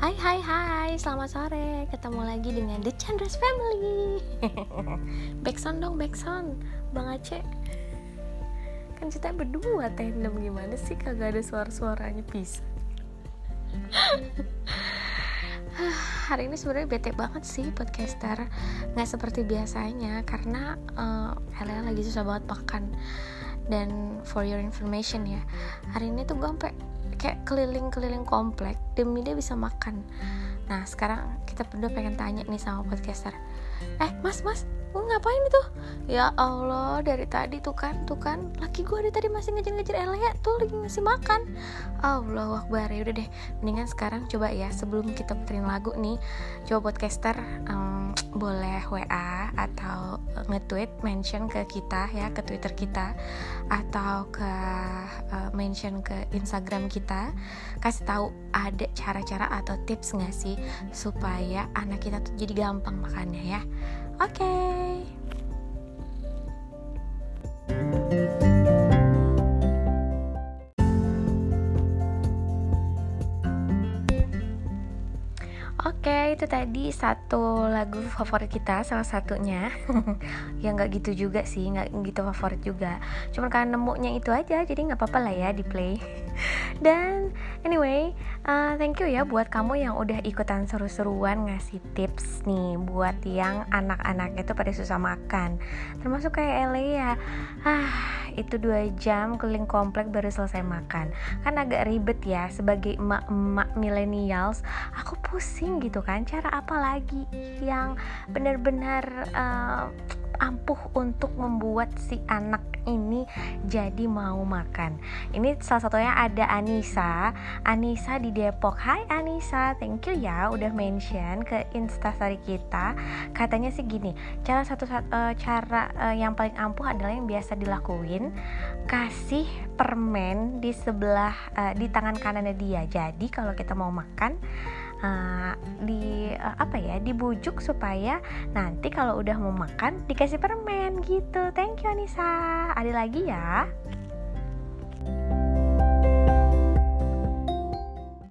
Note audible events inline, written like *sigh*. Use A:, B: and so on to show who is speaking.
A: Hai hai hai, selamat sore. Ketemu lagi dengan The Chandras Family. *laughs* Backsound dong, backsound Bang Aceh. Kan kita berdua tandem gimana sih? Kagak ada suara-suaranya. Bisa. *laughs* Hari ini sebenarnya bete banget sih podcaster. Nggak seperti biasanya Karena uh, lagi susah banget makan. Dan for your information ya Hari ini tuh gue sampai kayak keliling-keliling komplek demi dia bisa makan. Nah sekarang kita berdua pengen tanya nih sama podcaster. Eh mas mas gue ngapain itu? Ya Allah dari tadi tuh kan tuh kan. Laki gue dari tadi masih ngejar-ngejar Elia tuh lagi ngasih makan. Allah Akbar ya udah deh. Mendingan sekarang coba ya sebelum kita puterin lagu nih. Coba podcaster um, boleh WA atau nge-tweet mention ke kita ya ke Twitter kita atau ke uh, mention ke Instagram kita kasih tahu ada cara-cara atau tips nggak sih supaya anak kita tuh jadi gampang makannya ya oke okay. Oke, itu tadi satu lagu favorit kita, salah satunya. *laughs* ya nggak gitu juga sih, nggak gitu favorit juga. Cuman karena nemunya itu aja, jadi nggak apa-apa lah ya di play. *laughs* Dan anyway, uh, thank you ya buat kamu yang udah ikutan seru-seruan ngasih tips nih buat yang anak-anak itu pada susah makan. Termasuk kayak Elea. Ah, itu dua jam keliling komplek baru selesai makan. Kan agak ribet ya sebagai emak-emak millennials. Aku pusing gitu kan cara apa lagi yang benar-benar uh, ampuh untuk membuat si anak ini jadi mau makan. Ini salah satunya ada Anissa. Anissa di Depok. Hai Anissa, thank you ya udah mention ke instastory kita. Katanya sih gini, cara satu uh, cara uh, yang paling ampuh adalah yang biasa dilakuin kasih permen di sebelah uh, di tangan kanannya dia. Jadi kalau kita mau makan uh, di uh, apa ya dibujuk supaya nanti kalau udah mau makan dikasih permen gitu. Thank you Anissa. Ada lagi ya